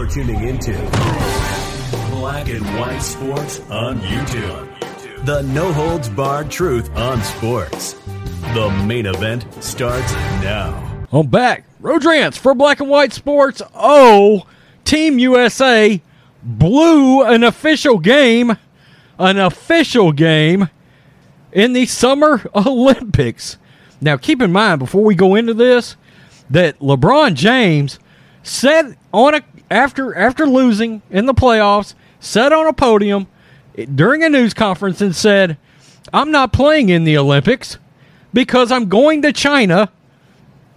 You're tuning into Black and White Sports on YouTube. The no holds barred truth on sports. The main event starts now. I'm back. Rodrance for Black and White Sports. Oh, Team USA blew an official game, an official game in the Summer Olympics. Now, keep in mind before we go into this that LeBron James said on a after after losing in the playoffs, sat on a podium during a news conference and said, "I'm not playing in the Olympics because I'm going to China.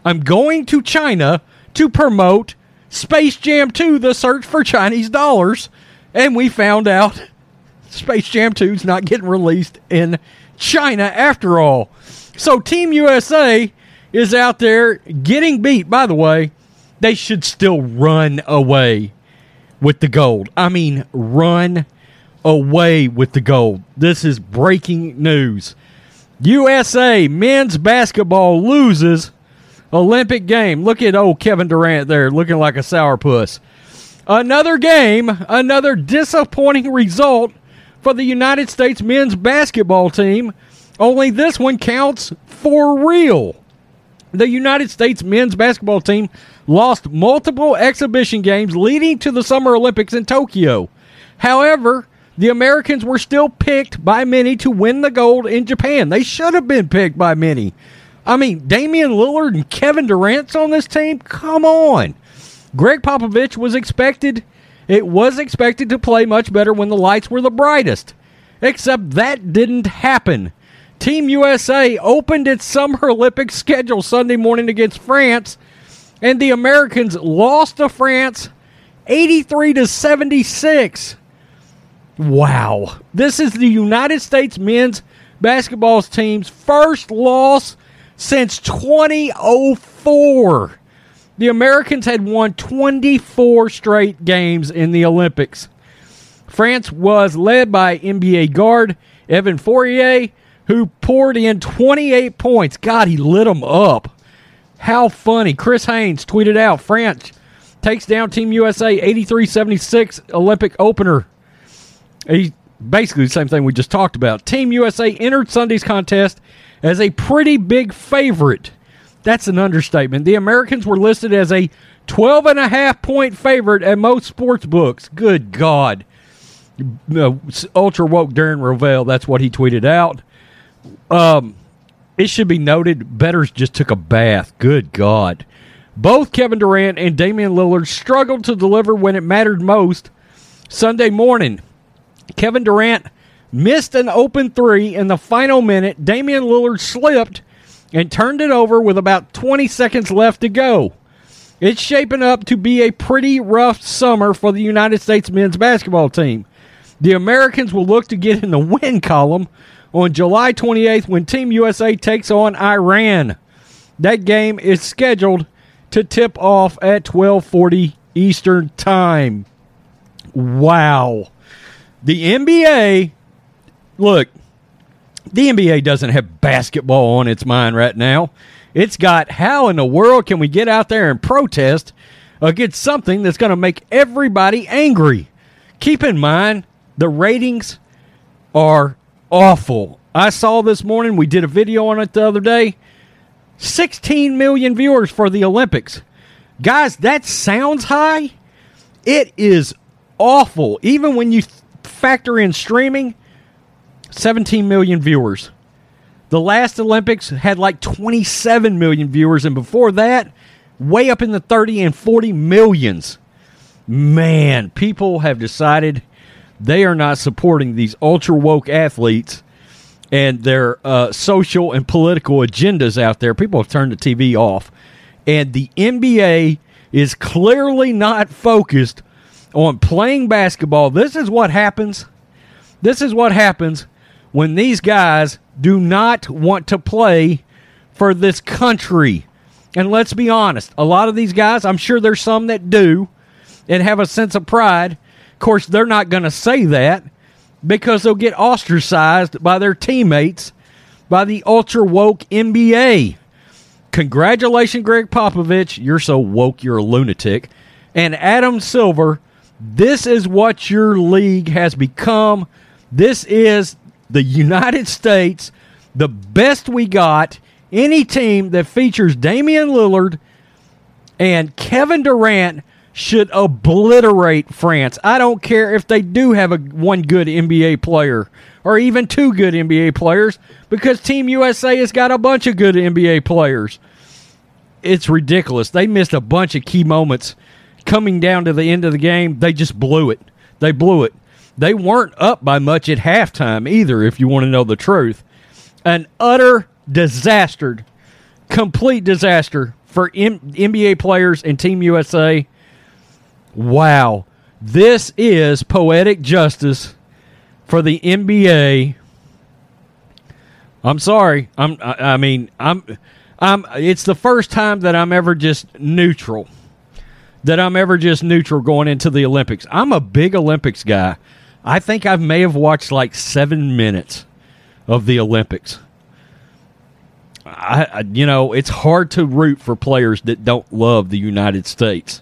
I'm going to China to promote Space Jam 2: The Search for Chinese Dollars." And we found out Space Jam 2 is not getting released in China after all. So Team USA is out there getting beat. By the way, they should still run away with the gold. I mean, run away with the gold. This is breaking news. USA men's basketball loses Olympic game. Look at old Kevin Durant there looking like a sourpuss. Another game, another disappointing result for the United States men's basketball team. Only this one counts for real. The United States men's basketball team lost multiple exhibition games leading to the Summer Olympics in Tokyo. However, the Americans were still picked by many to win the gold in Japan. They should have been picked by many. I mean, Damian Lillard and Kevin Durant's on this team? Come on. Gregg Popovich was expected it was expected to play much better when the lights were the brightest. Except that didn't happen. Team USA opened its Summer Olympic schedule Sunday morning against France, and the Americans lost to France 83 to 76. Wow. This is the United States men's basketball team's first loss since 2004. The Americans had won 24 straight games in the Olympics. France was led by NBA guard Evan Fournier, who poured in 28 points. God, he lit them up. How funny. Chris Haynes tweeted out France takes down Team USA 83 76 Olympic opener. He, basically the same thing we just talked about. Team USA entered Sunday's contest as a pretty big favorite. That's an understatement. The Americans were listed as a 12 and a half point favorite at most sports books. Good God. No, ultra woke Darren Rovell, that's what he tweeted out. Um, it should be noted, Bettors just took a bath. Good God. Both Kevin Durant and Damian Lillard struggled to deliver when it mattered most Sunday morning. Kevin Durant missed an open three in the final minute. Damian Lillard slipped and turned it over with about 20 seconds left to go. It's shaping up to be a pretty rough summer for the United States men's basketball team. The Americans will look to get in the win column on July 28th when Team USA takes on Iran. That game is scheduled to tip off at 12:40 Eastern Time. Wow. The NBA look, the NBA doesn't have basketball on its mind right now. It's got how in the world can we get out there and protest against something that's going to make everybody angry? Keep in mind, the ratings are awful. I saw this morning, we did a video on it the other day. 16 million viewers for the Olympics. Guys, that sounds high. It is awful. Even when you factor in streaming, 17 million viewers. The last Olympics had like 27 million viewers, and before that, way up in the 30 and 40 millions. Man, people have decided they are not supporting these ultra woke athletes and their uh, social and political agendas out there. People have turned the TV off. And the NBA is clearly not focused on playing basketball. This is what happens. This is what happens when these guys do not want to play for this country. And let's be honest, a lot of these guys, I'm sure there's some that do and have a sense of pride. Course, they're not going to say that because they'll get ostracized by their teammates by the ultra woke NBA. Congratulations, Gregg Popovich. You're so woke, you're a lunatic. And Adam Silver, this is what your league has become. This is the United States, the best we got. Any team that features Damian Lillard and Kevin Durant should obliterate France. I don't care if they do have a one good NBA player or even two good NBA players because Team USA has got a bunch of good NBA players. It's ridiculous. They missed a bunch of key moments coming down to the end of the game. They just blew it. They blew it. They weren't up by much at halftime either, if you want to know the truth. An utter disaster, complete disaster for M- NBA players and Team USA. Wow. This is poetic justice for the NBA. I'm sorry. I'm I, mean, I'm I'm it's the first time that I'm ever just neutral. That I'm ever just neutral going into the Olympics. I'm a big Olympics guy. I think I may have watched like 7 minutes of the Olympics. I, I you know, it's hard to root for players that don't love the United States.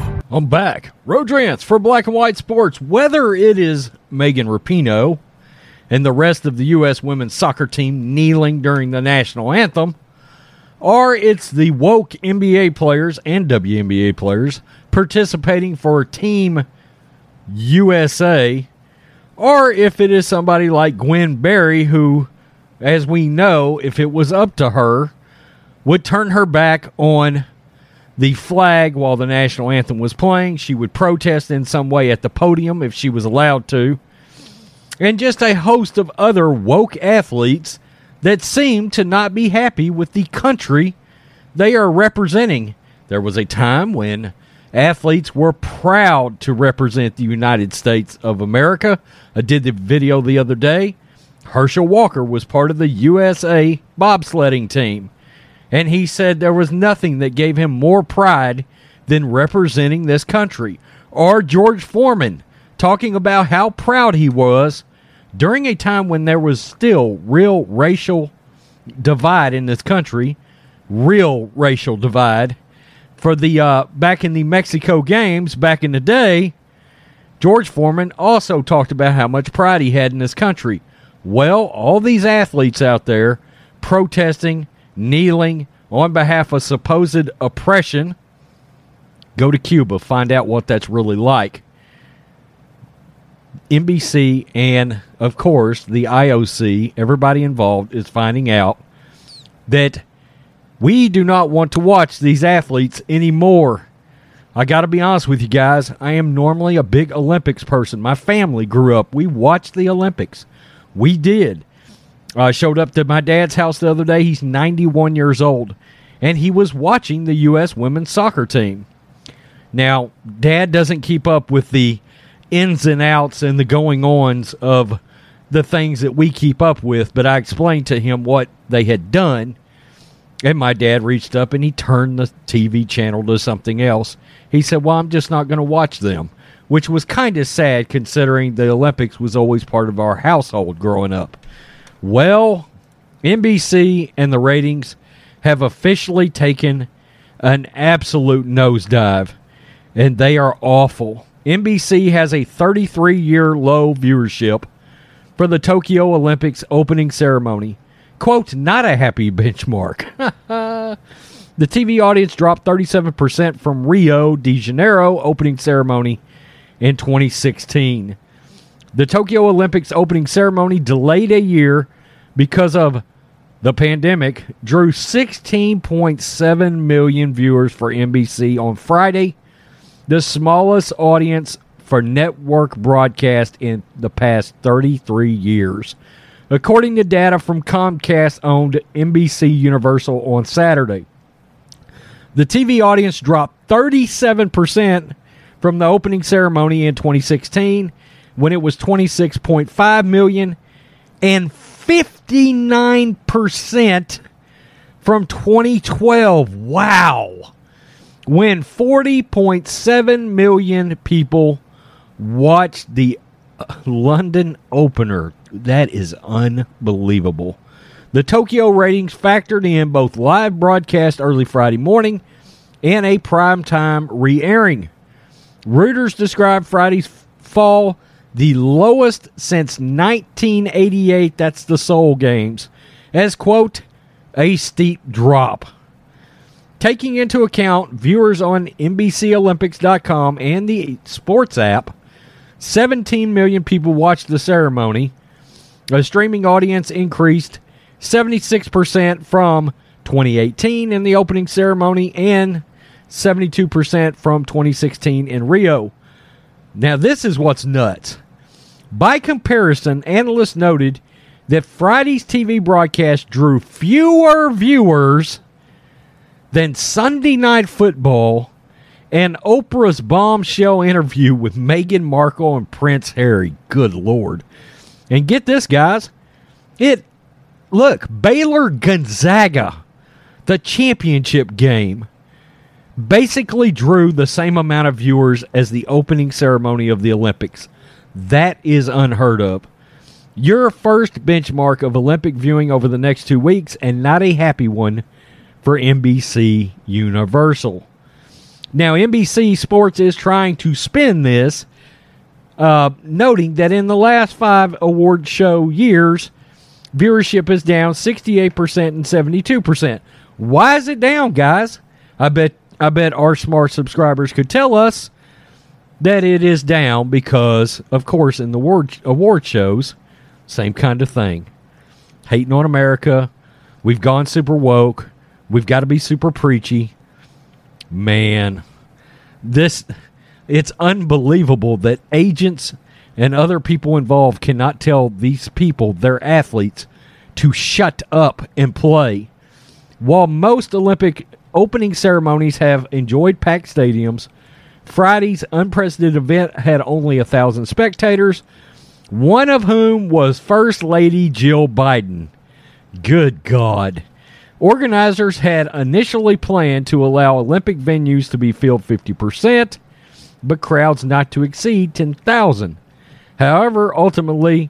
I'm back. Rodrance for Black and White Sports. Whether it is Megan Rapinoe and the rest of the U.S. women's soccer team kneeling during the national anthem, or it's the woke NBA players and WNBA players participating for Team USA, or if it is somebody like Gwen Berry, who, as we know, if it was up to her, would turn her back on the flag while the national anthem was playing. She would protest in some way at the podium if she was allowed to. And just a host of other woke athletes that seem to not be happy with the country they are representing. There was a time when athletes were proud to represent the United States of America. I did the video the other day. Herschel Walker was part of the USA bobsledding team. And he said there was nothing that gave him more pride than representing this country. Or George Foreman talking about how proud he was during a time when there was still real racial divide in this country, real racial divide. For the uh, back in the Mexico games back in the day, George Foreman also talked about how much pride he had in this country. Well, all these athletes out there protesting, kneeling on behalf of supposed oppression, go to Cuba, find out what that's really like. NBC and, of course, the IOC, everybody involved is finding out that we do not want to watch these athletes anymore. I got to be honest with you guys. I am normally a big Olympics person. My family grew up. We watched the Olympics. We did. I showed up to my dad's house the other day. He's 91 years old, and he was watching the U.S. women's soccer team. Now, dad doesn't keep up with the ins and outs and the going ons of the things that we keep up with, but I explained to him what they had done. And my dad reached up and he turned the TV channel to something else. He said, Well, I'm just not going to watch them, which was kind of sad considering the Olympics was always part of our household growing up. Well, NBC and the ratings have officially taken an absolute nosedive, and they are awful. NBC has a 33 year low viewership for the Tokyo Olympics opening ceremony. Quote, not a happy benchmark. the TV audience dropped 37% from Rio de Janeiro opening ceremony in 2016. The Tokyo Olympics opening ceremony delayed a year because of the pandemic drew 16.7 million viewers for NBC on Friday, the smallest audience for network broadcast in the past 33 years. According to data from Comcast owned NBC Universal on Saturday, the TV audience dropped 37% from the opening ceremony in 2016 when it was 26.5 million and 59% from 2012. Wow. When 40.7 million people watched the uh, London opener. That is unbelievable. The Tokyo ratings factored in both live broadcast early Friday morning and a primetime re airing. Reuters described Friday's fall the lowest since 1988, that's the Seoul Games, as, quote, a steep drop. Taking into account viewers on NBCOlympics.com and the sports app, 17 million people watched the ceremony. The streaming audience increased 76% from 2018 in the opening ceremony and 72% from 2016 in Rio. Now, this is what's nuts. By comparison, analysts noted that Friday's TV broadcast drew fewer viewers than Sunday Night Football and Oprah's bombshell interview with Meghan Markle and Prince Harry. Good Lord. And get this, guys. It, look, Baylor Gonzaga, the championship game, basically drew the same amount of viewers as the opening ceremony of the Olympics. That is unheard of. Your first benchmark of Olympic viewing over the next two weeks, and not a happy one for NBC Universal. Now, NBC Sports is trying to spin this, uh, noting that in the last five award show years, viewership is down 68% and 72%. Why is it down, guys? I bet I bet our smart subscribers could tell us that it is down because, of course, in the award, award shows, same kind of thing. Hating on America. We've gone super woke. We've got to be super preachy. Man, this it's unbelievable that agents and other people involved cannot tell these people, their athletes, to shut up and play. While most Olympic opening ceremonies have enjoyed packed stadiums, Friday's unprecedented event had only a thousand spectators, one of whom was First Lady Jill Biden. Good God. Organizers had initially planned to allow Olympic venues to be filled 50%, but crowds not to exceed 10,000. However, ultimately,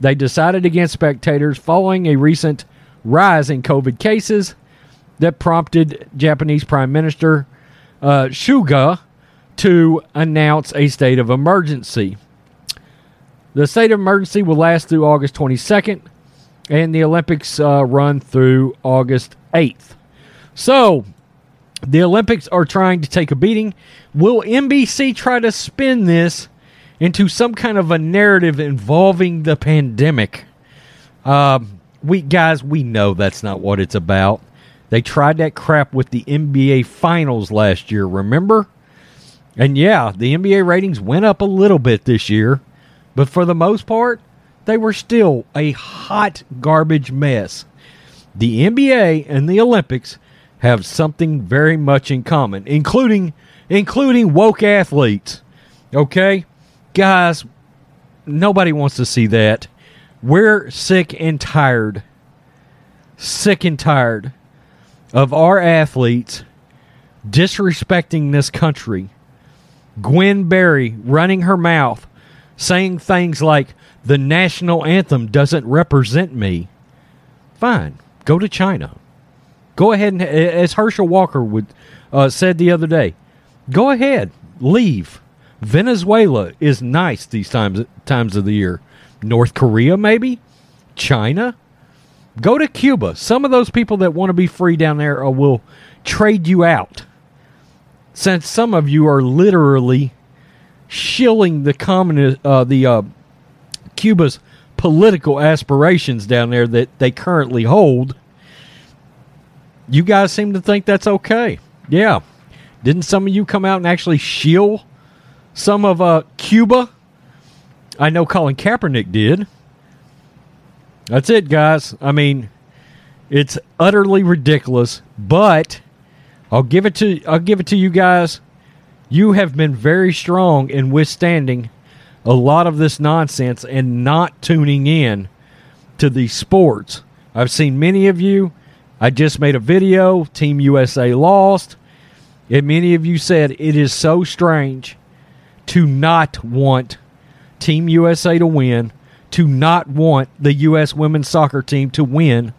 they decided against spectators following a recent rise in COVID cases that prompted Japanese Prime Minister uh, Suga to announce a state of emergency. The state of emergency will last through August 22nd, and the Olympics uh, run through August 8th. So, the Olympics are trying to take a beating. Will NBC try to spin this into some kind of a narrative involving the pandemic? Uh, we guys, we know that's not what it's about. They tried that crap with the NBA Finals last year. Remember? And yeah, the NBA ratings went up a little bit this year, but for the most part, they were still a hot garbage mess. The NBA and the Olympics have something very much in common, including including woke athletes. Okay? Guys, nobody wants to see that. We're sick and tired. Sick and tired of our athletes disrespecting this country Gwen Berry running her mouth, saying things like, the national anthem doesn't represent me. Fine, go to China. Go ahead and, as Herschel Walker would uh, said the other day, go ahead, leave. Venezuela is nice these times times of the year. North Korea, maybe. China. Go to Cuba. Some of those people that want to be free down there uh, will trade you out since some of you are literally shilling the communist, uh, the uh, Cuba's political aspirations down there that they currently hold. You guys seem to think that's okay. Yeah. Didn't some of you come out and actually shill some of uh, Cuba? I know Colin Kaepernick did. That's it, guys. I mean, it's utterly ridiculous, but I'll give it to I'll give it to you guys. You have been very strong in withstanding a lot of this nonsense and not tuning in to these sports. I've seen many of you. I just made a video. Team USA lost. And many of you said it is so strange to not want Team USA to win, to not want the U.S. women's soccer team to win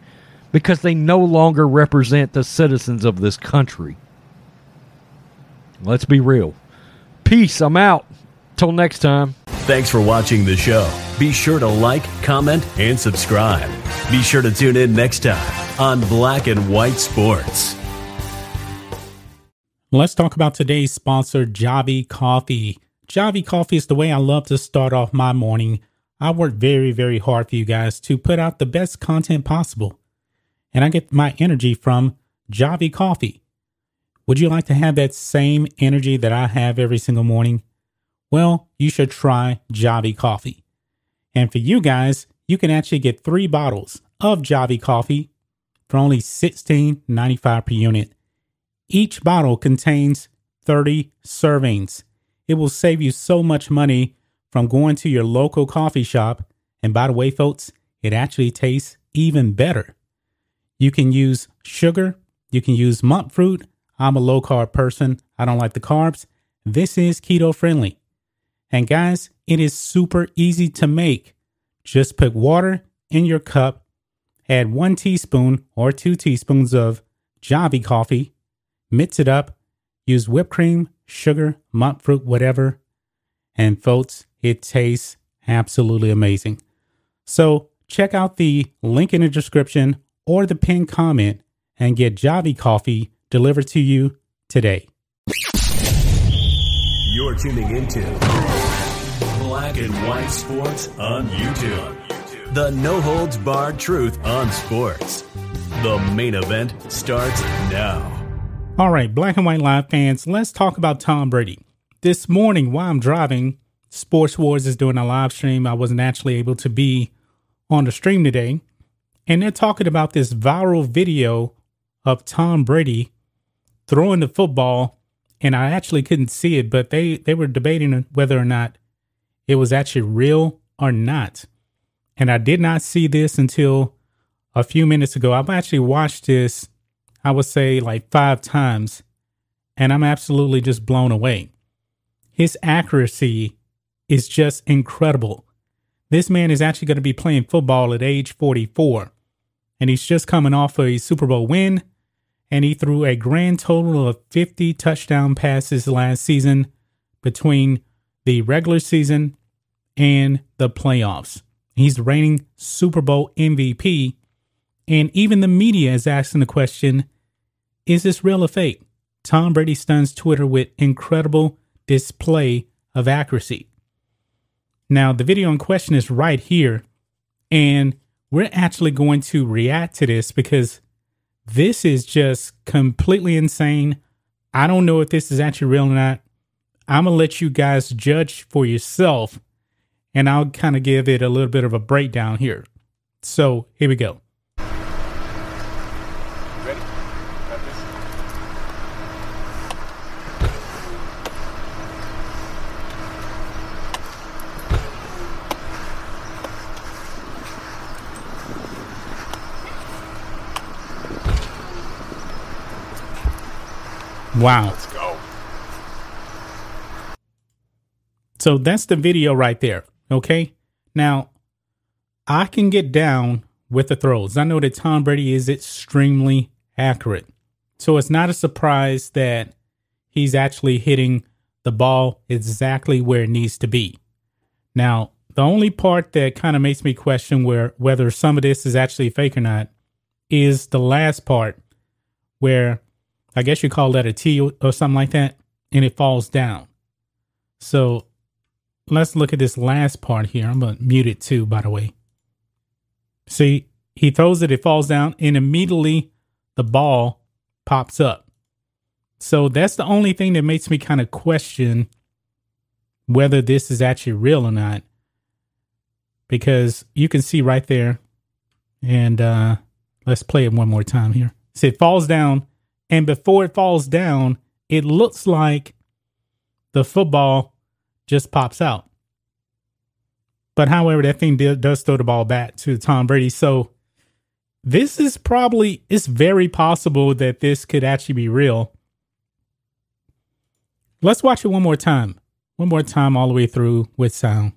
because they no longer represent the citizens of this country. Let's be real. Peace. I'm out. Till next time. Thanks for watching the show. Be sure to like, comment, and subscribe. Be sure to tune in next time on Black and White Sports. Let's talk about today's sponsor, Javy Coffee. Javy Coffee is the way I love to start off my morning. I work very, very hard for you guys to put out the best content possible. And I get my energy from Javy Coffee. Would you like to have that same energy that I have every single morning? Well, you should try Javy Coffee. And for you guys, you can actually get three bottles of Javy Coffee for only $16.95 per unit. Each bottle contains 30 servings. It will save you so much money from going to your local coffee shop. And by the way, folks, it actually tastes even better. You can use sugar, you can use monk fruit. I'm a low carb person, I don't like the carbs. This is keto friendly. And guys, it is super easy to make. Just put water in your cup, add one teaspoon or two teaspoons of Javy coffee, mix it up, use whipped cream, sugar, monk fruit, whatever. And folks, it tastes absolutely amazing. So check out the link in the description or the pinned comment and get Javy coffee delivered to you today. You're tuning into Black and White Sports on YouTube. The no holds barred truth on sports. The main event starts now. All right, Black and White Live fans, let's talk about Tom Brady. This morning, while I'm driving, Sports Wars is doing a live stream. I wasn't actually able to be on the stream today. And they're talking about this viral video of Tom Brady throwing the football and I actually couldn't see it, but they they were debating whether or not it was actually real or not. And I did not see this until a few minutes ago. I've actually watched this, I would say like five times, and I'm absolutely just blown away. His accuracy is just incredible. This man is actually going to be playing football at age 44, and he's just coming off a Super Bowl win and he threw a grand total of 50 touchdown passes last season between the regular season and the playoffs. He's reigning Super Bowl MVP, and even the media is asking the question is this real or fake? Tom Brady stuns Twitter with incredible display of accuracy. Now, the video in question is right here, and we're actually going to react to this because this is just completely insane. I don't know if this is actually real or not. I'm going to let you guys judge for yourself, and I'll kind of give it a little bit of a breakdown here. So here we go. Wow. Let's go. So that's the video right there. Okay. Now, I can get down with the throws. I know that Tom Brady is extremely accurate. So it's not a surprise that he's actually hitting the ball exactly where it needs to be. Now, the only part that kind of makes me question where whether some of this is actually fake or not is the last part where I guess you call that a T or something like that, and it falls down. So let's look at this last part here. I'm gonna mute it too, by the way. See, he throws it, it falls down, and immediately the ball pops up. So that's the only thing that makes me kind of question whether this is actually real or not. Because you can see right there, and uh let's play it one more time here. So it falls down, and before it falls down, it looks like the football just pops out. But however, that thing does throw the ball back to Tom Brady. So this is probably, it's very possible that this could actually be real. Let's watch it one more time. One more time, all the way through with sound.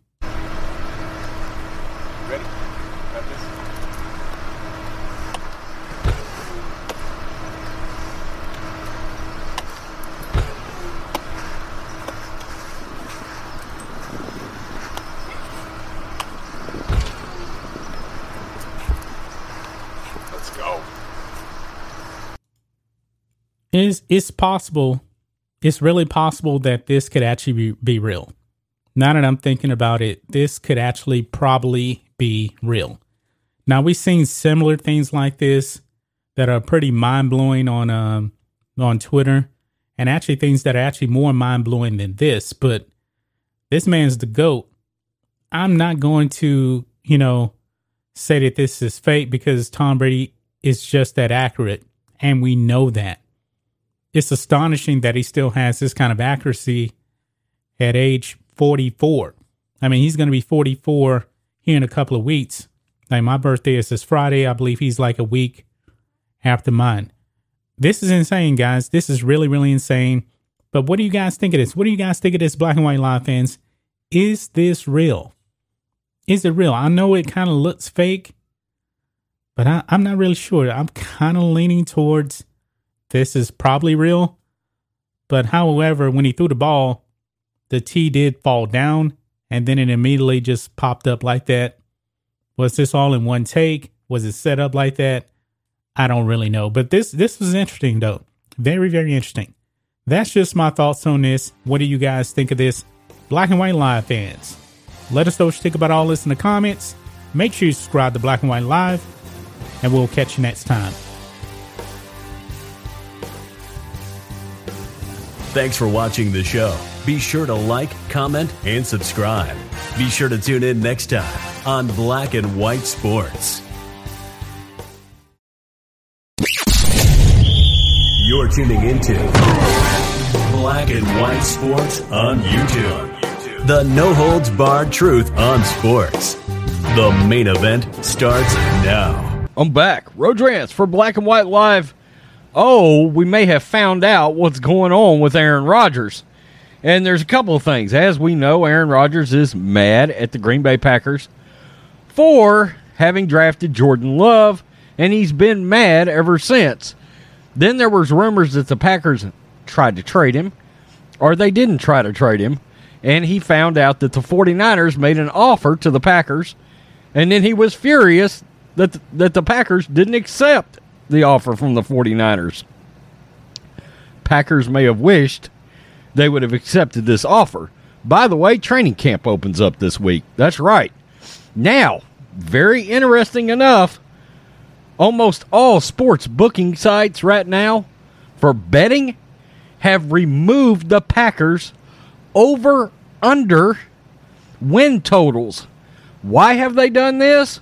Is it's possible. It's really possible that this could actually be, be real. Now that i'm thinking about it this could actually probably be real. Now we've seen similar things like this that are pretty mind-blowing on um on twitter and actually things that are actually more mind-blowing than this but this man's the goat. I'm not going to you know say that this is fake because tom brady is just that accurate and we know that it's astonishing that he still has this kind of accuracy at age 44. I mean, he's going to be 44 here in a couple of weeks. Like my birthday is this Friday. I believe he's like a week after mine. This is insane, guys. This is really, really insane. But what do you guys think of this? What do you guys think of this, Black and White Live fans? Is this real? Is it real? I know it kind of looks fake, but I, am not really sure. I'm kind of leaning towards this is probably real. But however, when he threw the ball, the tee did fall down and then it immediately just popped up like that. Was this all in one take? Was it set up like that? I don't really know. But this this was interesting though. Very, very interesting. That's just my thoughts on this. What do you guys think of this? Black and White Live fans. Let us know what you think about all this in the comments. Make sure you subscribe to Black and White Live, and we'll catch you next time. Thanks for watching the show. Be sure to like, comment, and subscribe. Be sure to tune in next time on Black and White Sports. You're tuning into Black and White Sports on YouTube. The no holds barred truth on sports. The main event starts now. I'm back. Rodrance for Black and White Live oh, we may have found out what's going on with Aaron Rodgers. And there's a couple of things. As we know, Aaron Rodgers is mad at the Green Bay Packers for having drafted Jordan Love, and he's been mad ever since. Then there was rumors that the Packers tried to trade him, or they didn't try to trade him, and he found out that the 49ers made an offer to the Packers, and then he was furious that the, that the Packers didn't accept the offer from the 49ers. Packers may have wished they would have accepted this offer. By the way, training camp opens up this week. That's right. Now, very interesting enough, almost all sports booking sites right now for betting have removed the Packers over under win totals. Why have they done this?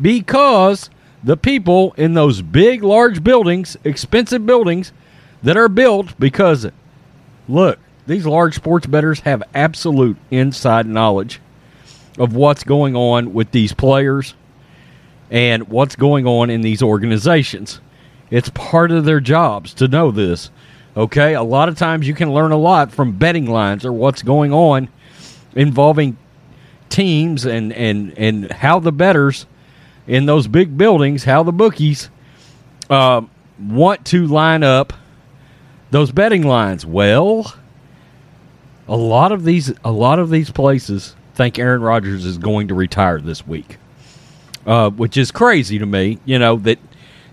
Because the people in those big, large buildings, expensive buildings that are built because, look, these large sports bettors have absolute inside knowledge of what's going on with these players and what's going on in these organizations. It's part of their jobs to know this. Okay? A lot of times you can learn a lot from betting lines or what's going on involving teams and, and, and how the bettors – in those big buildings how the bookies uh, want to line up those betting lines. Well, a lot of these a lot of these places think Aaron Rodgers is going to retire this week, uh, which is crazy to me. You know that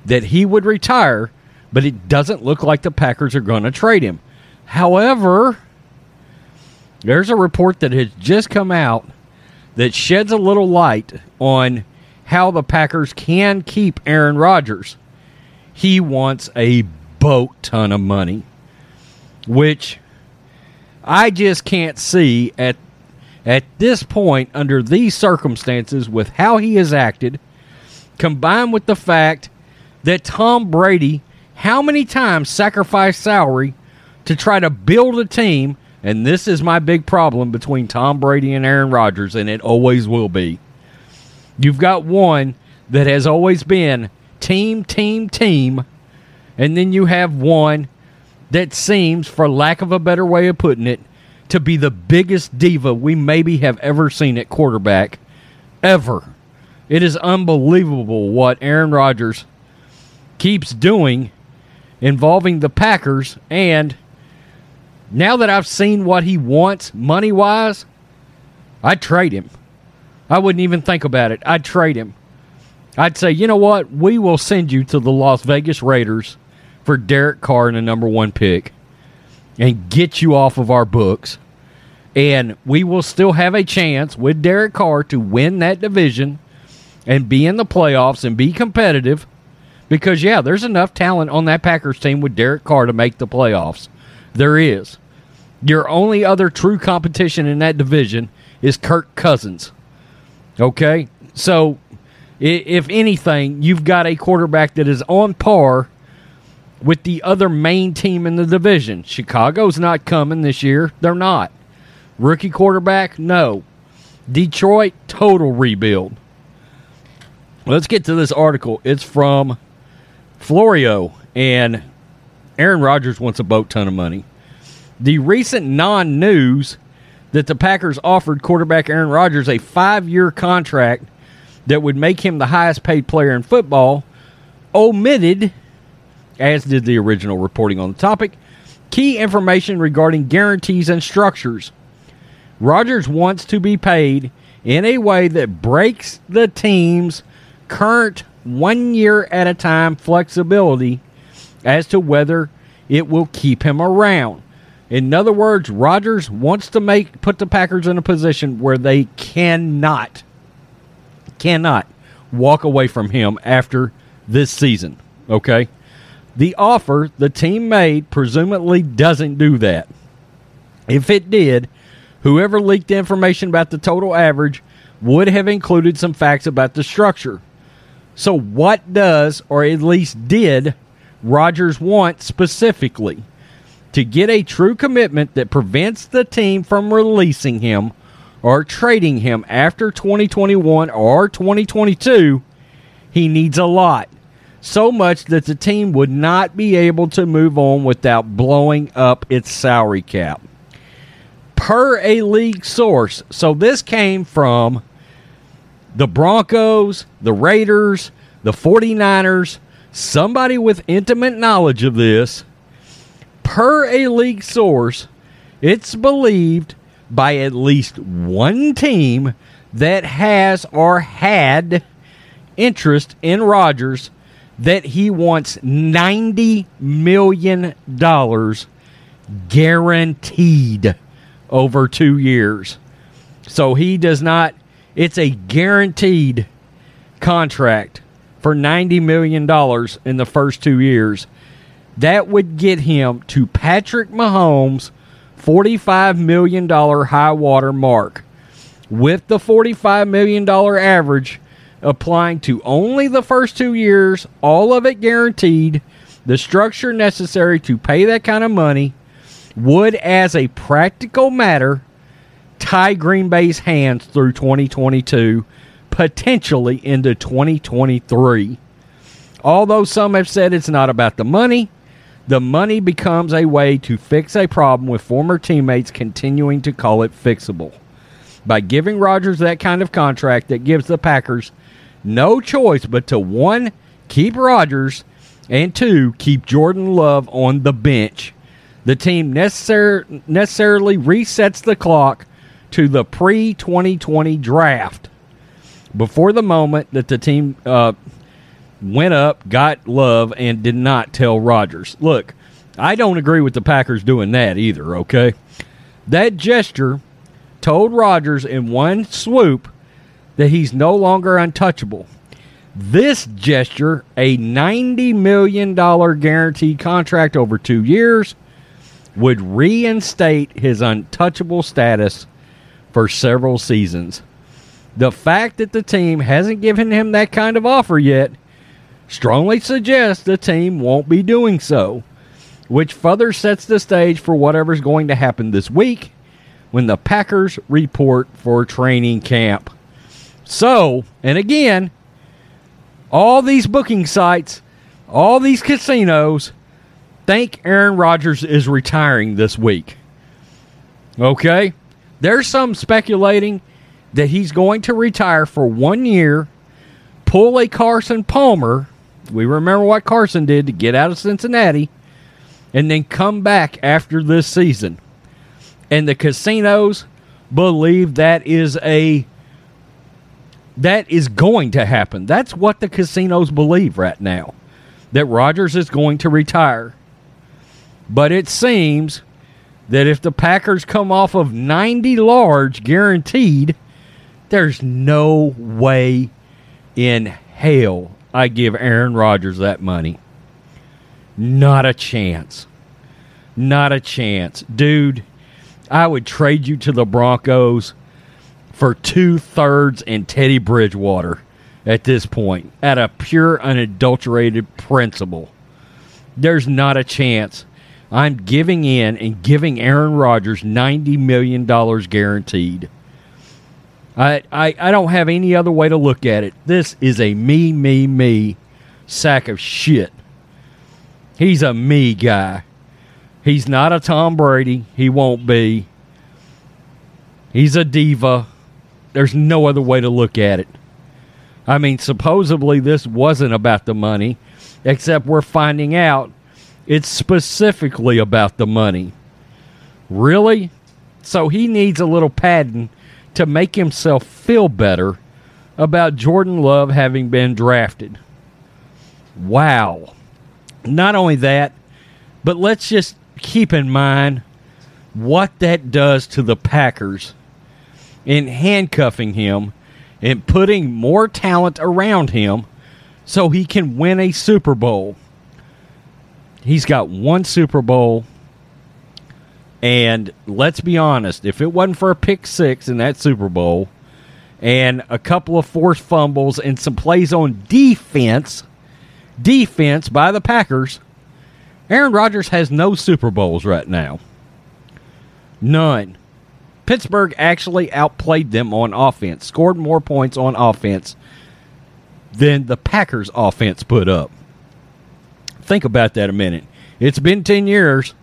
that he would retire, but it doesn't look like the Packers are going to trade him. However, There's a report that has just come out that sheds a little light on how the Packers can keep Aaron Rodgers. He wants a boat ton of money, which I just can't see at at this point under these circumstances with how he has acted combined with the fact that Tom Brady how many times sacrificed salary to try to build a team and this is my big problem between Tom Brady and Aaron Rodgers and it always will be. You've got one that has always been team team team and then you have one that seems for lack of a better way of putting it to be the biggest diva we maybe have ever seen at quarterback ever. It is unbelievable what Aaron Rodgers keeps doing involving the Packers. And now that I've seen what he wants money wise, I'd trade him. I wouldn't even think about it. I'd trade him. I'd say, you know what? We will send you to the Las Vegas Raiders for Derek Carr and a number one pick and get you off of our books. And we will still have a chance with Derek Carr to win that division and be in the playoffs and be competitive. Because, yeah, there's enough talent on that Packers team with Derek Carr to make the playoffs. There is. Your only other true competition in that division is Kirk Cousins. Okay? So, if anything, you've got a quarterback that is on par with the other main team in the division. Chicago's not coming this year. They're not. Rookie quarterback? No. Detroit, total rebuild. Let's get to this article. It's from Florio, and Aaron Rodgers wants a boat ton of money. The recent non news that the Packers offered quarterback Aaron Rodgers a five year contract that would make him the highest paid player in football omitted as did the original reporting on the topic, key information regarding guarantees and structures. Rodgers wants to be paid in a way that breaks the team's current one year at a time flexibility as to whether it will keep him around. In other words, Rodgers wants to make put the Packers in a position where they cannot cannot walk away from him after this season. Okay? The offer the team made presumably doesn't do that. If it did, whoever leaked information about the total average would have included some facts about the structure. So, what does, or at least did, Rodgers want specifically? To get a true commitment that prevents the team from releasing him or trading him after 2021 or 2022, he needs a lot so much that the team would not be able to move on without blowing up its salary cap. Per a league source, so this came from the Broncos, the Raiders, the 49ers, somebody with intimate knowledge of this. Per a league source, it's believed by at least one team that has or had interest in Rodgers that he wants $90 million guaranteed over two years. So he does not, it's a guaranteed contract for $90 million in the first two years. That would get him to Patrick Mahomes' $45 million high water mark. With the $45 million average, applying to only the first two years, all of it guaranteed. The structure necessary to pay that kind of money would, as a practical matter, tie Green Bay's hands through 2022, potentially into 2023. Although some have said it's not about the money, the money becomes a way to fix a problem with former teammates continuing to call it fixable. By giving Rodgers that kind of contract that gives the Packers no choice but to one, keep Rodgers, and two, keep Jordan Love on the bench. The team necessar- necessarily resets the clock to the pre 2020 draft before the moment that the team uh, went up, got Love, and did not tell Rodgers. Look, I don't agree with the Packers doing that either, okay? That gesture told Rodgers in one swoop that he's no longer untouchable. This gesture, a $90 million guaranteed contract over two years, would reinstate his untouchable status for several seasons. The fact that the team hasn't given him that kind of offer yet strongly suggests the team won't be doing so, which further sets the stage for whatever's going to happen this week when the Packers report for training camp. So, and again, all these booking sites, all these casinos think Aaron Rodgers is retiring this week. Okay? There's some speculating that he's going to retire for one year, pull a Carson Palmer. We remember what Carson did to get out of Cincinnati, and then come back after this season. And the casinos believe that is a that is going to happen. That's what the casinos believe right now. That Rodgers is going to retire. But it seems that if the Packers come off of 90 large guaranteed, there's no way in hell I give Aaron Rodgers that money. Not a chance. Not a chance. Dude, I would trade you to the Broncos for two thirds and Teddy Bridgewater at this point, at a pure, unadulterated principle. There's not a chance. I'm giving in and giving Aaron Rodgers $90 million guaranteed. I, I, I don't have any other way to look at it. This is a me, me, me sack of shit. He's a me guy. He's not a Tom Brady. He won't be. He's a diva. There's no other way to look at it. I mean, supposedly this wasn't about the money, except we're finding out it's specifically about the money. Really? So he needs a little padding to make himself feel better about Jordan Love having been drafted. Wow. Not only that, but let's just keep in mind what that does to the Packers in handcuffing him and putting more talent around him so he can win a Super Bowl. He's got one Super Bowl. And let's be honest, if it wasn't for a pick six in that Super Bowl and a couple of forced fumbles and some plays on defense, defense by the Packers, Aaron Rodgers has no Super Bowls right now. None. Pittsburgh actually outplayed them on offense, scored more points on offense than the Packers' offense put up. Think about that a minute. It's been 10 years,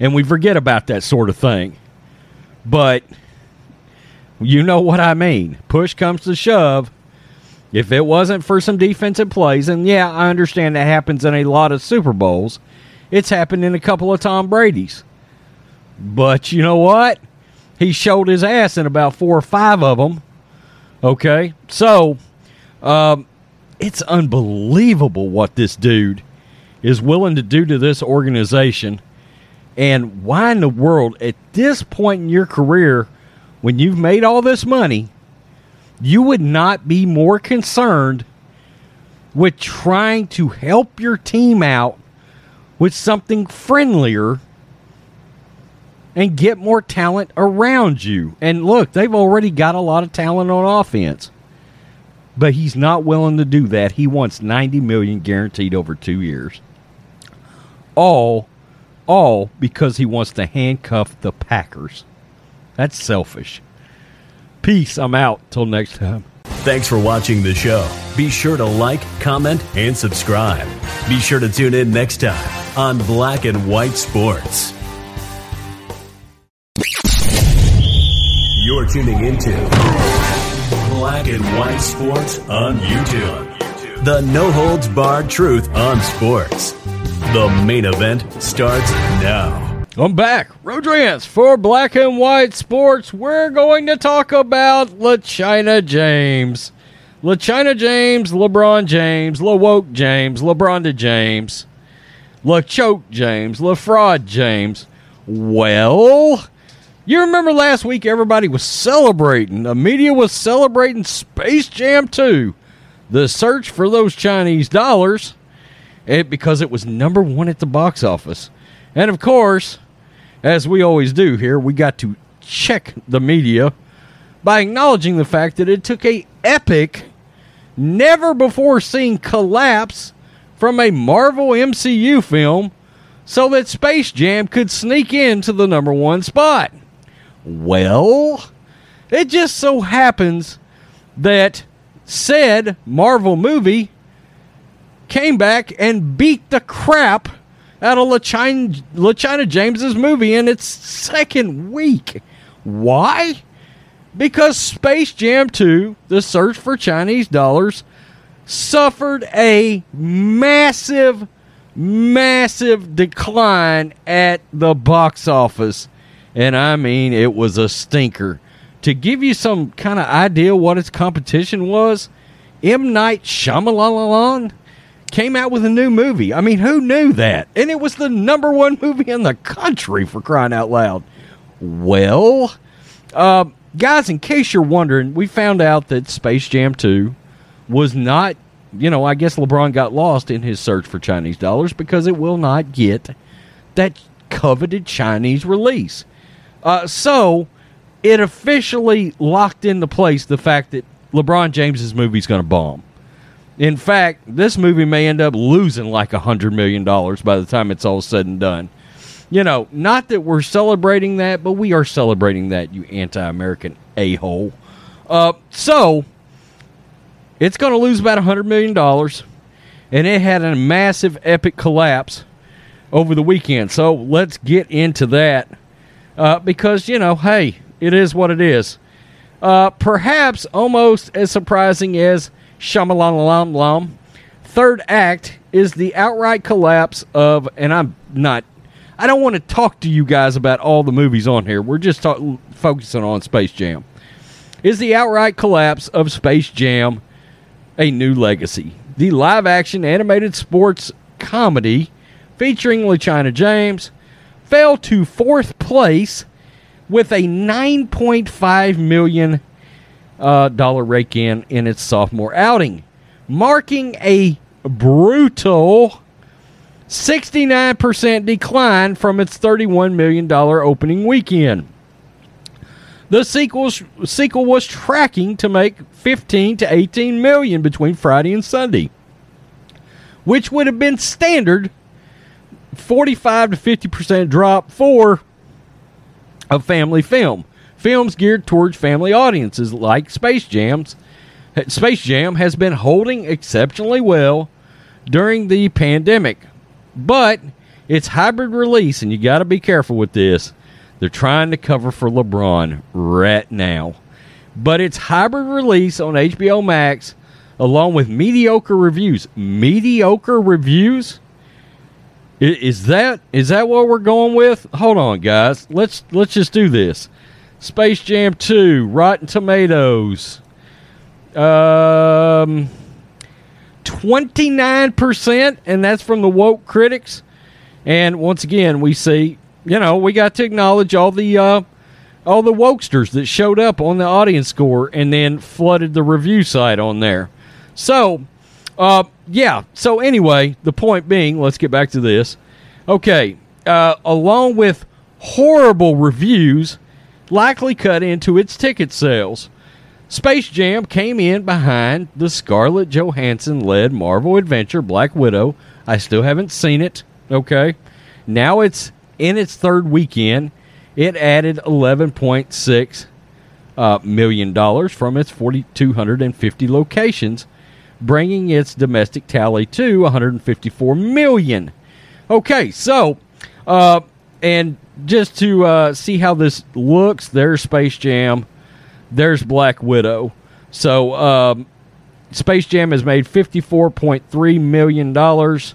and we forget about that sort of thing. But you know what I mean. Push comes to shove. If it wasn't for some defensive plays, and yeah, I understand that happens in a lot of Super Bowls, it's happened in a couple of Tom Brady's. But you know what? He showed his ass in about four or five of them. Okay, so um, it's unbelievable what this dude is willing to do to this organization. And why in the world, at this point in your career, when you've made all this money, you would not be more concerned with trying to help your team out with something friendlier and get more talent around you. And look, they've already got a lot of talent on offense. But he's not willing to do that. He wants 90 million guaranteed over 2 years. All all because he wants to handcuff the Packers. That's selfish. Peace. I'm out. Till next time. Thanks for watching the show. Be sure to like, comment, and subscribe. Be sure to tune in next time on Black and White Sports. You're tuning into Black and White Sports on YouTube. The no holds barred truth on sports. The main event starts now. I'm back. Rodrance for Black and White Sports. We're going to talk about LaChina James. LaChina James, LeBron James, LaWoke James, LeBron to James, LaChoke James, LaFraud James. Well, You remember last week everybody was celebrating. The media was celebrating Space Jam 2. The search for those Chinese dollars. It, because it was number one at the box office. And of course, as we always do here, we got to check the media by acknowledging the fact that it took a epic, never before seen collapse from a Marvel MCU film so that Space Jam could sneak into the number one spot. Well, it just so happens that said Marvel movie came back and beat the crap out of LaChina, LaChina James's movie in its second week. Why? Because Space Jam 2, The Search for Chinese Dollars, suffered a massive, massive decline at the box office. And I mean, it was a stinker. To give you some kind of idea what its competition was, M. Night Shyamalan came out with a new movie. I mean, who knew that? And it was the number one movie in the country for crying out loud. Well, uh, guys, in case you're wondering, we found out that Space Jam 2 was not, you know, I guess LeBron got lost in his search for Chinese dollars because it will not get that coveted Chinese release. Uh, so it officially locked into place the fact that LeBron James's movie is going to bomb. In fact, this movie may end up losing like a hundred million dollars by the time it's all said and done. You know, not that we're celebrating that, but we are celebrating that, you anti-American a-hole. Uh, so it's going to lose about a hundred million dollars, and it had a massive, epic collapse over the weekend. So let's get into that uh, because you know, hey, it is what it is. Uh, perhaps almost as surprising as Shyamalan Third act is the outright collapse of, and I'm not, I don't want to talk to you guys about all the movies on here. We're just talk, focusing on Space Jam. Is the outright collapse of Space Jam a new legacy? The live action animated sports comedy featuring LaChina James fell to fourth place with a 9.5 million uh, dollar rake in in its sophomore outing, marking a brutal 69% decline from its $31 million opening weekend. The sequel, sequel was tracking to make 15 to 18 million between Friday and Sunday, which would have been standard 45 to 50% drop for a family film. Films geared towards family audiences like Space Jams. Space Jam has been holding exceptionally well during the pandemic, but its hybrid release, and you got to be careful with this. They're trying to cover for LeBron right now. But its hybrid release on HBO Max, along with mediocre reviews, mediocre reviews is that is that what we're going with? Hold on, guys. Let's let's just do this. Space Jam 2, Rotten Tomatoes. Um 29% and that's from the woke critics. And once again, we see, you know, we got to acknowledge all the uh all the wokesters that showed up on the audience score and then flooded the review site on there. So, uh, yeah. So anyway, the point being, let's get back to this. Okay, uh, along with horrible reviews, likely cut into its ticket sales. Space Jam came in behind the Scarlett Johansson led Marvel adventure Black Widow. I still haven't seen it. Okay. Now it's in its third weekend. It added $11.6 uh, million dollars from its 4,250 locations bringing its domestic tally to 154 million. Okay, so uh, and just to uh, see how this looks, there's Space Jam, there's Black Widow. So um, Space Jam has made 54.3 million dollars,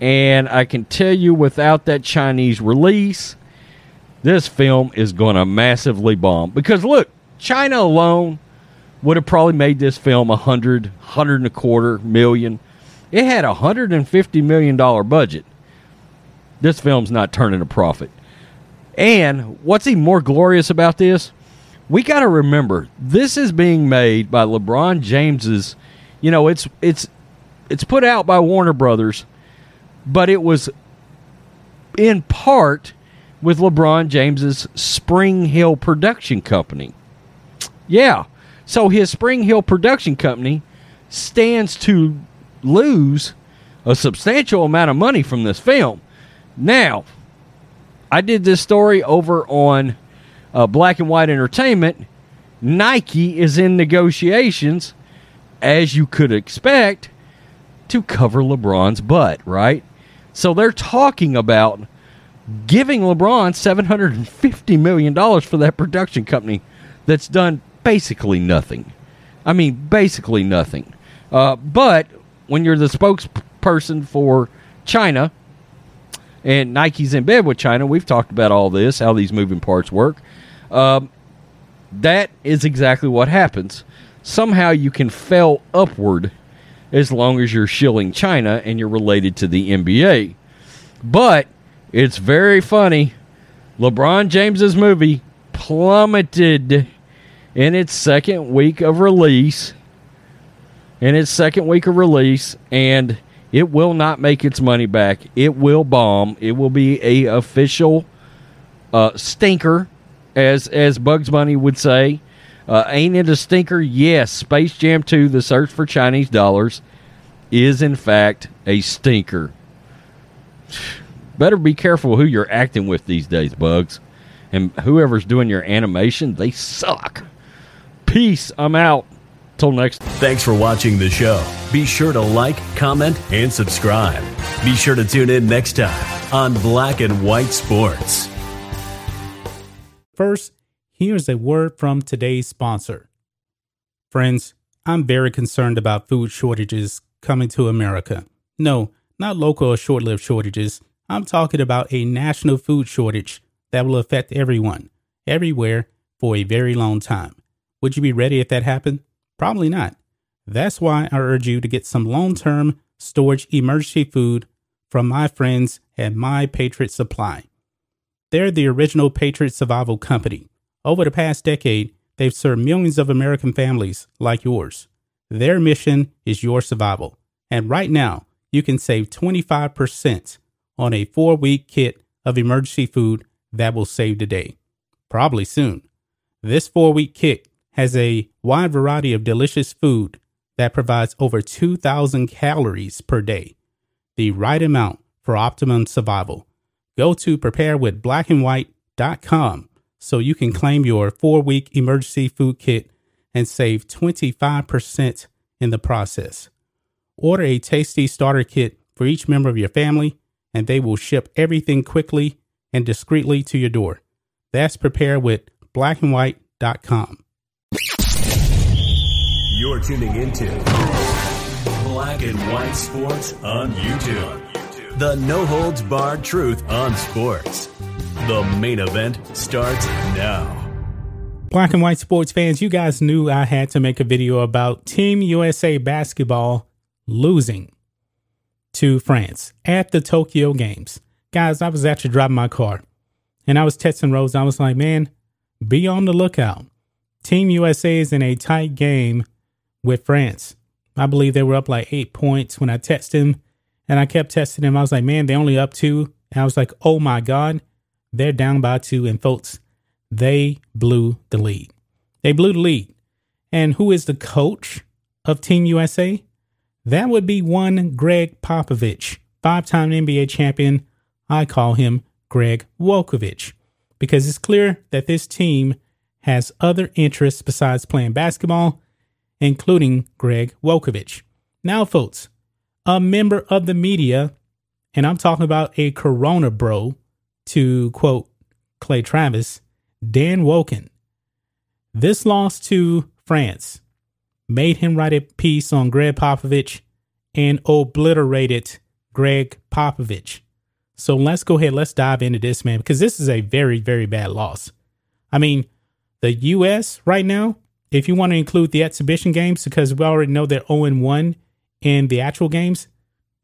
and I can tell you, without that Chinese release, this film is going to massively bomb. Because look, China alone would have probably made this film a hundred, hundred and a quarter million. It had a hundred and fifty million dollar budget. This film's not turning a profit. And what's even more glorious about this, we got to remember this is being made by LeBron James's, you know, it's it's it's put out by Warner Brothers, but it was in part with LeBron James's Spring Hill production company. Yeah. So his Spring Hill production company stands to lose a substantial amount of money from this film. Now, I did this story over on uh, Black and White Entertainment. Nike is in negotiations, as you could expect, to cover LeBron's butt, right? So they're talking about giving LeBron $750 million for that production company that's done basically nothing. I mean, basically nothing. Uh, but when you're the spokesperson for China, and Nike's in bed with China, we've talked about all this, how these moving parts work. Um, that is exactly what happens. Somehow you can fail upward as long as you're shilling China and you're related to the NBA. But it's very funny. LeBron James's movie plummeted in its second week of release. In its second week of release, and it will not make its money back. It will bomb. It will be a official uh, stinker, as as Bugs Bunny would say. Uh, ain't it a stinker? Yes. Space Jam 2: The Search for Chinese Dollars is in fact a stinker. Better be careful who you're acting with these days, Bugs. And whoever's doing your animation, they suck. Peace. I'm out. Till next. Thanks for watching the show. Be sure to like, comment, and subscribe. Be sure to tune in next time on Black and White Sports. First, here's a word from today's sponsor. Friends, I'm very concerned about food shortages coming to America. No, not local or short lived shortages. I'm talking about a national food shortage that will affect everyone, everywhere, for a very long time. Would you be ready if that happened? Probably not. That's why I urge you to get some long term storage emergency food from my friends at My Patriot Supply. They're the original Patriot Survival Company. Over the past decade, they've served millions of American families like yours. Their mission is your survival. And right now, you can save 25% on a four week kit of emergency food that will save the day. Probably soon. This four week kit has a wide variety of delicious food that provides over 2,000 calories per day, the right amount for optimum survival. Go to preparewithblackandwhite.com so you can claim your four week emergency food kit and save 25% in the process. Order a tasty starter kit for each member of your family and they will ship everything quickly and discreetly to your door. That's prepared with blackandwhite.com. You're tuning into Black and White Sports on YouTube. The no holds barred truth on sports. The main event starts now. Black and white sports fans, you guys knew I had to make a video about Team USA basketball losing to France at the Tokyo Games. Guys, I was actually driving my car and I was texting Rose. I was like, man, be on the lookout. Team USA is in a tight game with France. I believe they were up like eight points when I texted him and I kept testing him. I was like, man, they only up two. And I was like, oh my God, they're down by two. And folks, they blew the lead. They blew the lead. And who is the coach of Team USA? That would be one Gregg Popovich, five time NBA champion. I call him Greg Wolkovich because it's clear that this team has other interests besides playing basketball, including Greg Wolkovich. Now, folks, a member of the media, and I'm talking about a Corona bro, to quote Clay Travis, Dan Wolken. This loss to France made him write a piece on Gregg Popovich and obliterated Gregg Popovich. So let's go ahead, let's dive into this, man, because this is a very, very bad loss. I mean, the US right now, if you want to include the exhibition games, because we already know they're 0 1 in the actual games,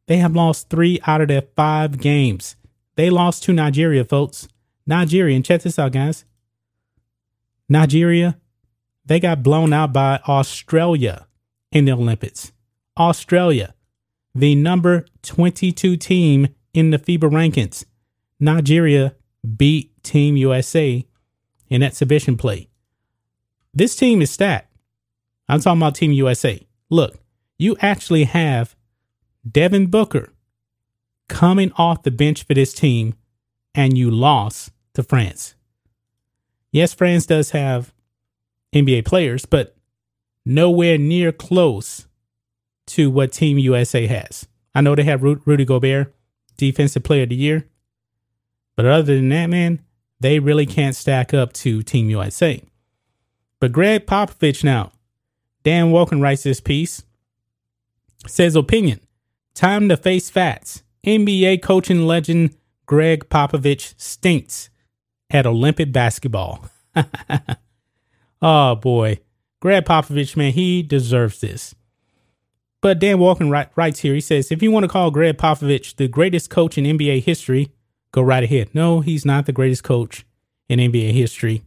they have lost three out of their five games. They lost to Nigeria, folks. Nigeria, and check this out, guys. Nigeria, they got blown out by Australia in the Olympics. Australia, the number 22 team in the FIBA rankings. Nigeria beat Team USA in exhibition play. This team is stacked. I'm talking about Team USA. Look, you actually have Devin Booker coming off the bench for this team, and you lost to France. Yes, France does have NBA players, but nowhere near close to what Team USA has. I know they have Rudy Gobert, Defensive Player of the Year, but other than that, man, they really can't stack up to Team USA. But Gregg Popovich now, Dan Wolken writes this piece, says opinion, time to face facts. NBA coaching legend Gregg Popovich stinks at Olympic basketball. oh boy. Gregg Popovich, man, he deserves this. But Dan Wolken writes here, he says, if you want to call Gregg Popovich the greatest coach in NBA history, go right ahead. No, he's not the greatest coach in NBA history.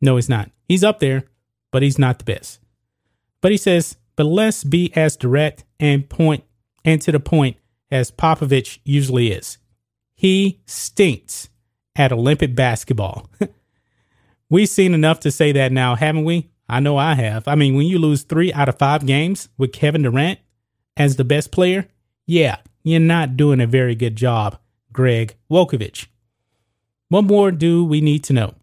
No, he's not. He's up there, but he's not the best. But he says, but let's be as direct and point and to the point as Popovich usually is. He stinks at Olympic basketball. We've seen enough to say that now, haven't we? I know I have. I mean, when you lose three out of five games with Kevin Durant as the best player, yeah, you're not doing a very good job, Gregg Wolkovich. What more do we need to know?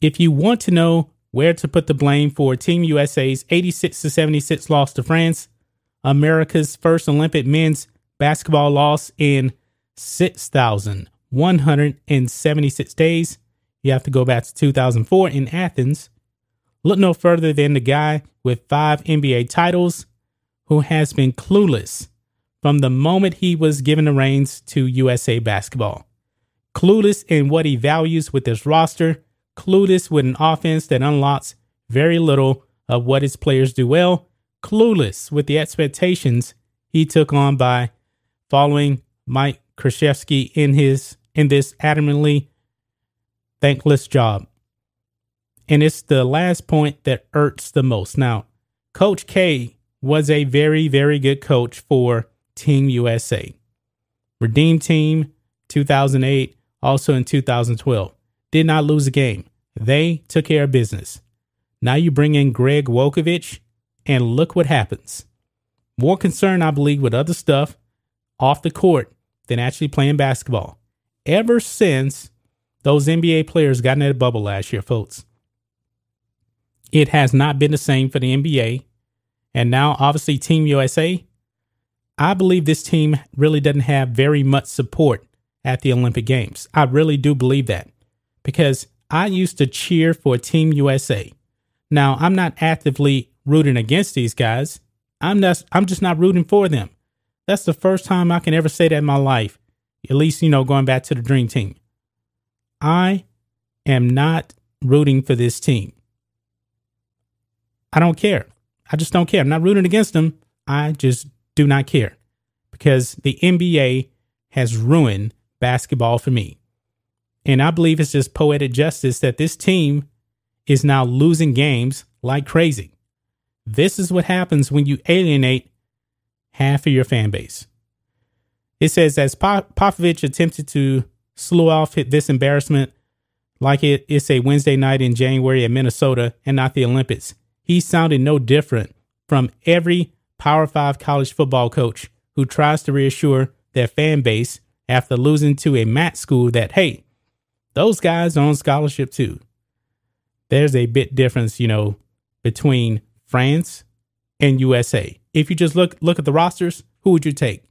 If you want to know where to put the blame for Team USA's 86 to 76 loss to France, America's first Olympic men's basketball loss in 6,176 days. You have to go back to 2004 in Athens. Look no further than the guy with five NBA titles who has been clueless from the moment he was given the reins to USA basketball. Clueless in what he values with his roster, clueless with an offense that unlocks very little of what his players do well, clueless with the expectations he took on by following Mike Krzyzewski in his in this adamantly thankless job. And it's the last point that hurts the most. Now, Coach K was a very, very good coach for Team USA. Redeem Team 2008, also in 2012. Did not lose a game. They took care of business. Now you bring in Greg Wolkovich, and look what happens. More concerned, I believe, with other stuff off the court than actually playing basketball. Ever since those NBA players got in that bubble last year, folks, it has not been the same for the NBA. And now, obviously, Team USA, I believe this team really doesn't have very much support at the Olympic Games. I really do believe that because I used to cheer for Team USA. Now, I'm not actively rooting against these guys. I'm just I'm just not rooting for them. That's the first time I can ever say that in my life. At least, you know, going back to the dream team. I am not rooting for this team. I don't care. I just don't care. I'm not rooting against them. I just do not care because the NBA has ruined basketball for me. And I believe it's just poetic justice that this team is now losing games like crazy. This is what happens when you alienate half of your fan base. It says as Popovich attempted to slew off this embarrassment like it, it's a Wednesday night in January at Minnesota and not the Olympics, he sounded no different from every Power 5 college football coach who tries to reassure their fan base after losing to a mat school that, hey, those guys are on scholarship too. There's a bit difference, you know, between France and USA. If you just look look at the rosters, who would you take?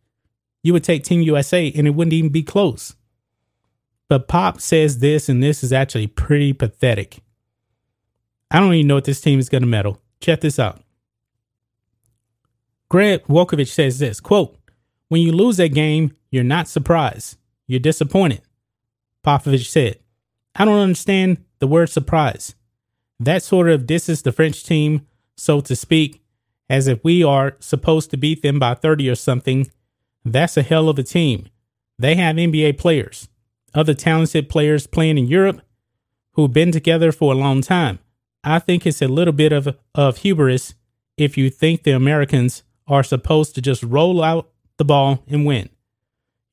You would take Team USA and it wouldn't even be close. But Pop says this, and this is actually pretty pathetic. I don't even know what this team is going to medal. Check this out. Gregg Wolkovich says this quote, When you lose that game, you're not surprised. You're disappointed. Popovich said, I don't understand the word surprise. That sort of disses the French team, so to speak, as if we are supposed to beat them by 30 or something. That's a hell of a team. They have NBA players. other talented players playing in Europe who've been together for a long time. I think it's a little bit of, of hubris if you think the Americans are supposed to just roll out the ball and win.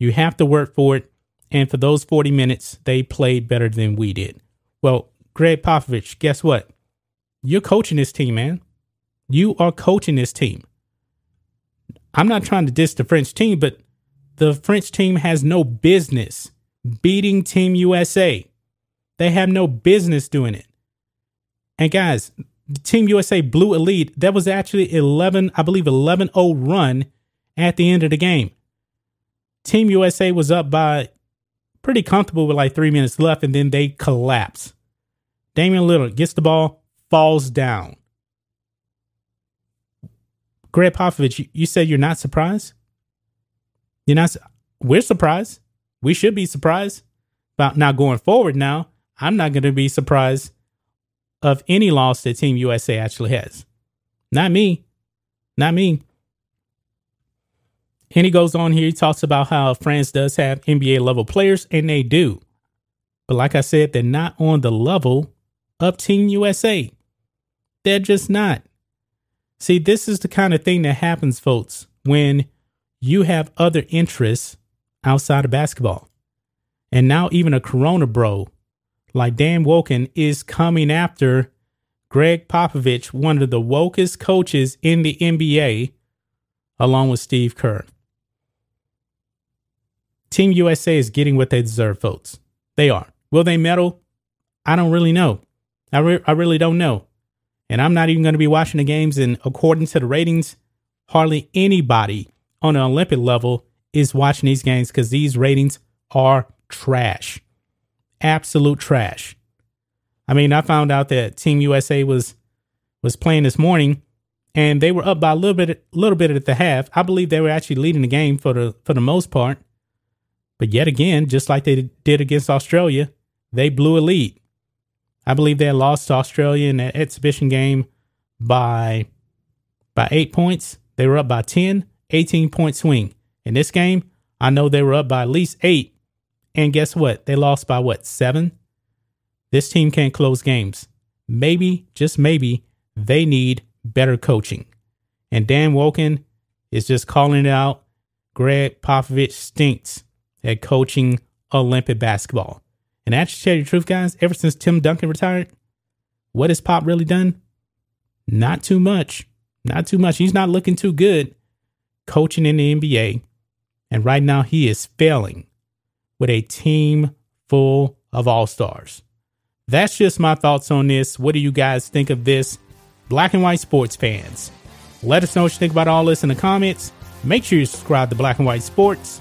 You have to work for it. And for those 40 minutes, they played better than we did. Well, Gregg Popovich, guess what? You're coaching this team, man. You are coaching this team. I'm not trying to diss the French team, but the French team has no business beating Team USA. They have no business doing it. And guys, Team USA blew a lead. That was actually 11, I believe 11 0 run at the end of the game. Team USA was up by pretty comfortable with like three minutes left, and then they collapse. Damian Lillard gets the ball, falls down. Gregg Popovich, you, you said you're not surprised? You're not. We're surprised. We should be surprised. About now going forward. Now, I'm not going to be surprised of any loss that Team USA actually has. Not me. Not me. And he goes on here. He talks about how France does have NBA level players, and they do. But like I said, they're not on the level of Team USA. They're just not. See, this is the kind of thing that happens, folks, when you have other interests outside of basketball. And now even a Corona bro like Dan Wolken is coming after Gregg Popovich, one of the wokest coaches in the NBA, along with Steve Kerr. Team USA is getting what they deserve, folks. They are. Will they medal? I don't really know. I, re- I really don't know. And I'm not even going to be watching the games. And according to the ratings, hardly anybody on an Olympic level is watching these games because these ratings are trash. Absolute trash. I mean, I found out that Team USA was was playing this morning and they were up by a little bit little bit at the half. I believe they were actually leading the game for the for the most part. But yet again, just like they did against Australia, they blew a lead. I believe they lost to Australia in that exhibition game by by 8 points. They were up by 10, 18 point swing. In this game, I know they were up by at least 8 and guess what? They lost by what, seven? This team can't close games. Maybe, just maybe, they need better coaching. And Dan Wolken is just calling it out. Gregg Popovich stinks at coaching Olympic basketball. And actually, tell you the truth, guys, ever since Tim Duncan retired, what has Pop really done? Not too much. Not too much. He's not looking too good coaching in the NBA. And right now, he is failing with a team full of all stars. That's just my thoughts on this. What do you guys think of this? Black and white sports fans. Let us know what you think about all this in the comments. Make sure you subscribe to Black and White Sports,